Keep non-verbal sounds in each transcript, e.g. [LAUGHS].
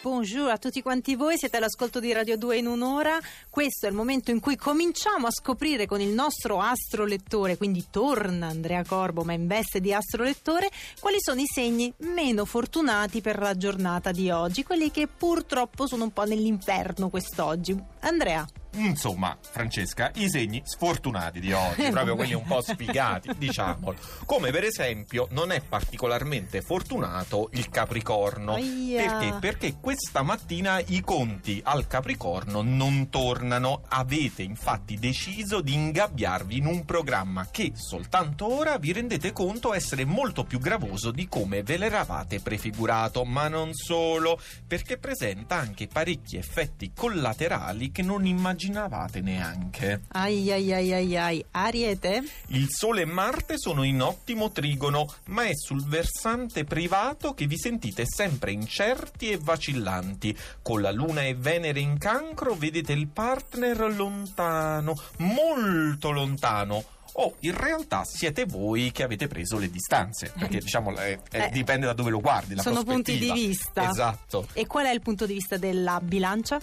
Bonjour a tutti quanti voi, siete all'ascolto di Radio 2 in un'ora. Questo è il momento in cui cominciamo a scoprire con il nostro astrolettore, quindi torna Andrea Corbo, ma in veste di astrolettore, quali sono i segni meno fortunati per la giornata di oggi, quelli che purtroppo sono un po' nell'inferno quest'oggi. Andrea. Insomma, Francesca, i segni sfortunati di oggi, [LAUGHS] proprio quelli un po' sfigati, diciamolo. Come per esempio non è particolarmente fortunato il Capricorno. Aia. Perché? Perché questa mattina i conti al Capricorno non tornano. Avete infatti deciso di ingabbiarvi in un programma che soltanto ora vi rendete conto essere molto più gravoso di come ve l'eravate prefigurato. Ma non solo, perché presenta anche parecchi effetti collaterali che non immaginate immaginavate neanche. Ai ai ai ai ai. Ariete? Il Sole e Marte sono in ottimo trigono, ma è sul versante privato che vi sentite sempre incerti e vacillanti. Con la Luna e Venere in cancro vedete il partner lontano, molto lontano o in realtà siete voi che avete preso le distanze perché diciamo eh, eh, dipende da dove lo guardi Sono punti di vista. esatto E qual è il punto di vista della bilancia?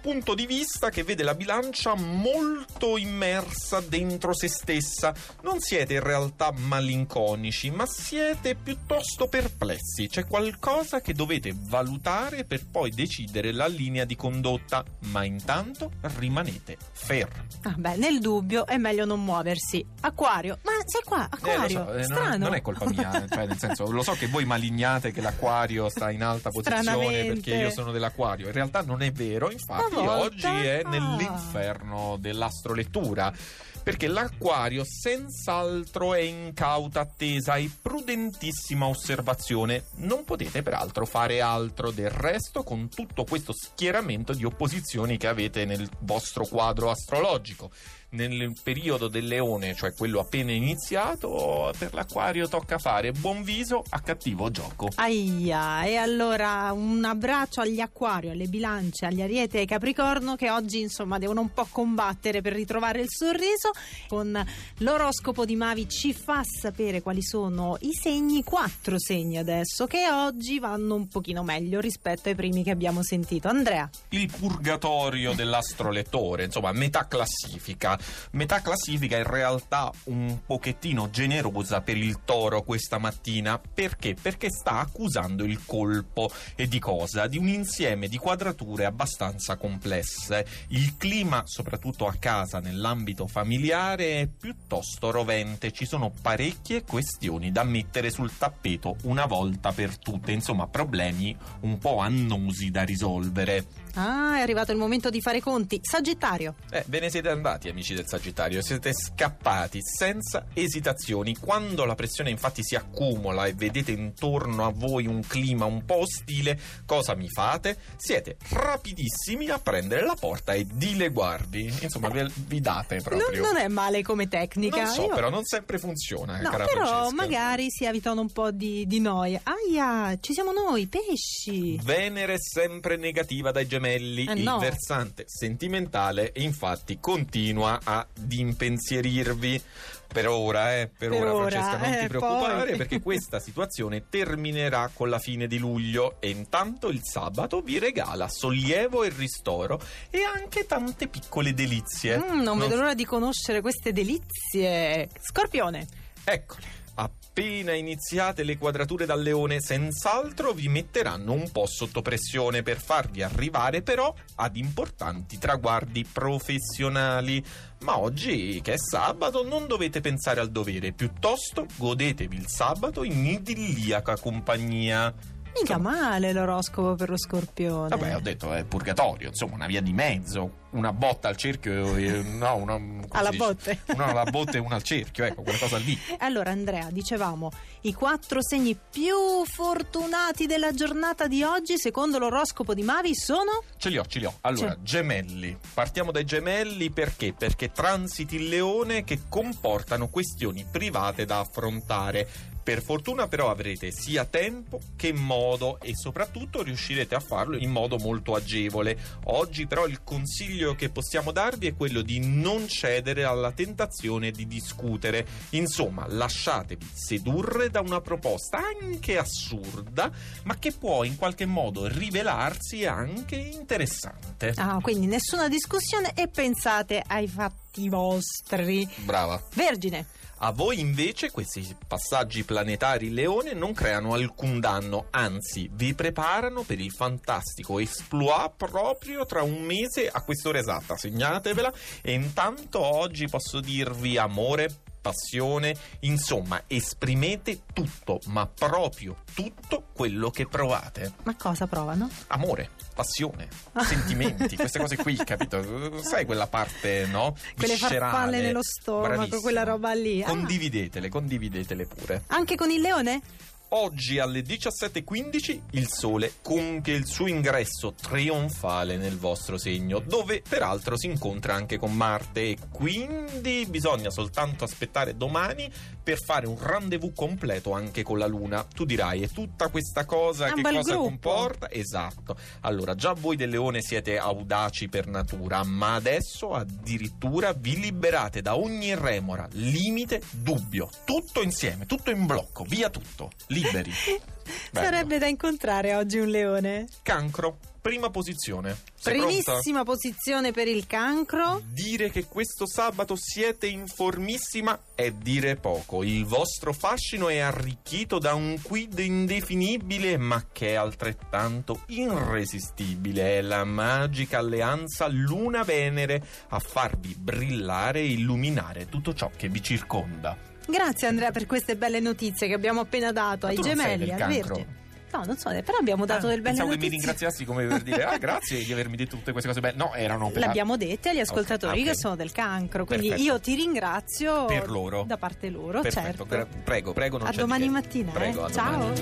Punto di vista che vede la bilancia molto immersa dentro se stessa. Non siete in realtà malinconici, ma siete piuttosto perplessi. C'è qualcosa che dovete valutare per poi decidere la linea di condotta, ma intanto rimanete fermi. Ah, nel dubbio è meglio non muoversi. Acquario, ma sei qua, Eh, Acquario? lo so, eh, non, Strano. non è colpa mia, cioè, nel senso, lo so che voi malignate che l'acquario sta in alta posizione perché io sono dell'acquario. In realtà non è vero, infatti oggi è nell'inferno dell'astrolettura. Perché l'acquario senz'altro è in cauta attesa e prudentissima osservazione. Non potete peraltro fare altro del resto con tutto questo schieramento di opposizioni che avete nel vostro quadro astrologico nel periodo del leone, cioè quello appena iniziato, per l'acquario tocca fare buon viso a cattivo gioco. Aia, e allora un abbraccio agli acquario, alle bilance, agli ariete e ai capricorno che oggi insomma devono un po' combattere per ritrovare il sorriso. Con l'oroscopo di Mavi ci fa sapere quali sono i segni, quattro segni adesso, che oggi vanno un pochino meglio rispetto ai primi che abbiamo sentito. Andrea. Il purgatorio dell'astrolettore, insomma, metà classifica. Metà classifica in realtà un pochettino generosa per il toro questa mattina. Perché? Perché sta accusando il colpo. E di cosa? Di un insieme di quadrature abbastanza complesse. Il clima, soprattutto a casa, nell'ambito familiare, è piuttosto rovente. Ci sono parecchie questioni da mettere sul tappeto una volta per tutte. Insomma, problemi un po' annosi da risolvere. Ah, è arrivato il momento di fare i conti. Sagittario. Eh, ve ne siete andati, amici del Sagittario, siete scappati senza esitazioni. Quando la pressione infatti si accumula e vedete intorno a voi un clima un po' ostile, cosa mi fate? Siete rapidissimi a prendere la porta e dileguarvi. Insomma, ve- vi date Non, proprio. non è male come tecnica. Non so, Io- però non sempre funziona, No, cara però Francesca. magari si evitano un po' di, di noia. Aia, ci siamo noi, pesci. Venere sempre negativa dai gemelli, Eh, il no. versante sentimentale infatti continua ad impensierirvi. Per ora, eh, per, Per ora, ora, Francesca, non eh, ti preoccupare poi. perché questa [LAUGHS] situazione terminerà con la fine di luglio e intanto il sabato vi regala sollievo e ristoro e anche tante piccole delizie. Mm, non vedo so- l'ora di conoscere queste delizie. Scorpione. Eccole. Appena iniziate le quadrature dal leone, senz'altro vi metteranno un po' sotto pressione per farvi arrivare però ad importanti traguardi professionali. Ma oggi, che è sabato, non dovete pensare al dovere, piuttosto godetevi il sabato in idilliaca compagnia. Mica male l'oroscopo per lo scorpione. Vabbè, ho detto è purgatorio, insomma, una via di mezzo, una botta al cerchio, e- no, una, Alla botte. Una alla [LAUGHS] botte e una al cerchio, ecco, quella cosa lì. Allora Andrea, dicevamo, i quattro segni più fortunati della giornata di oggi secondo l'oroscopo di Mavi sono? Ce li ho, ce li ho. Allora, Sì. gemelli. Partiamo dai gemelli perché? Perché transiti il leone che comportano questioni private da affrontare. Per fortuna però avrete sia tempo che modo e soprattutto riuscirete a farlo in modo molto agevole. Oggi però il consiglio che possiamo darvi è quello di non cedere alla tentazione di discutere. Insomma, lasciatevi sedurre da una proposta anche assurda, ma che può in qualche modo rivelarsi anche interessante. Ah, quindi nessuna discussione e pensate ai fatti vostri. Brava. Vergine. A voi invece questi passaggi planetari leone non creano alcun danno, anzi vi preparano per il fantastico exploit proprio tra un mese a quest'ora esatta, segnatevela e intanto oggi posso dirvi amore, passione, insomma esprimete tutto, ma proprio tutto quello che provate. Ma cosa provano? Amore, passione, sentimenti, [LAUGHS] queste cose qui, capito? Sai quella parte, no? Quelle Viscerale. farfalle nello stomaco, Bravissimo. quella roba lì. Ah. Condividetele, condividetele pure. Anche con il leone? Oggi alle 17.15 il Sole compie il suo ingresso trionfale nel vostro segno, dove peraltro si incontra anche con Marte e quindi bisogna soltanto aspettare domani per fare un rendezvous completo anche con la Luna. Tu dirai, e tutta questa cosa Un che cosa gruppo. comporta? Esatto. Allora, già voi del Leone siete audaci per natura, ma adesso addirittura vi liberate da ogni remora, limite, dubbio. Tutto insieme, tutto in blocco, via tutto. Liberi. [LAUGHS] Sarebbe da incontrare oggi un leone. Cancro, prima posizione. Sei pronta? Primissima posizione per il cancro. Dire che questo sabato siete in formissima è dire poco. Il vostro fascino è arricchito da un quid indefinibile, ma che è altrettanto irresistibile. È la magica alleanza Luna-Venere a farvi brillare e illuminare tutto ciò che vi circonda. Grazie Andrea per queste belle notizie che abbiamo appena dato Ma ai gemelli, del al cancro? Vergine. No, non so, però abbiamo dato Ah, delle belle pensavo che mi notizie. ringraziassi come per dire ah grazie di avermi detto tutte queste cose belle. No, erano per L'abbiamo dette agli ascoltatori Ok, ok. che sono del cancro, quindi Perfetto. io ti ringrazio Per loro. da parte loro, Perfetto, certo. prego, prego, non a domani mattina, Prego, eh. a Ciao. domani.